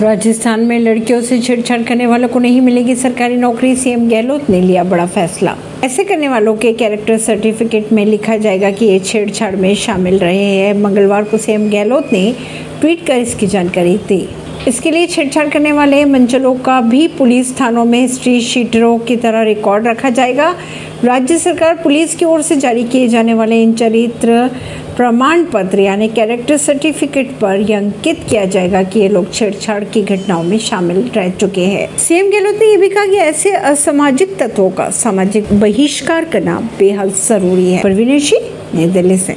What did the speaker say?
राजस्थान में लड़कियों से छेड़छाड़ करने वालों को नहीं मिलेगी सरकारी नौकरी, सीएम गहलोत ने लिया बड़ा फैसला। ऐसे करने वालों के कैरेक्टर सर्टिफिकेट में लिखा जाएगा कि ये छेड़छाड़ में शामिल रहे हैं। मंगलवार को सीएम गहलोत ने ट्वीट कर इसकी जानकारी दी। इसके लिए छेड़छाड़ करने वाले मंचलों का भी पुलिस थानों में हिस्ट्री शीटरों की तरह रिकॉर्ड रखा जाएगा। राज्य सरकार पुलिस की ओर से जारी किए जाने वाले इन चरित्र प्रमाण पत्र यानी कैरेक्टर सर्टिफिकेट पर यह अंकित किया जाएगा कि ये लोग छेड़छाड़ की घटनाओं में शामिल रह चुके हैं। सीएम गहलोत ने यह भी कहा कि ऐसे असामाजिक तत्वों का सामाजिक बहिष्कार करना बेहद ज़रूरी है। परवीन सिंह, नई दिल्ली से।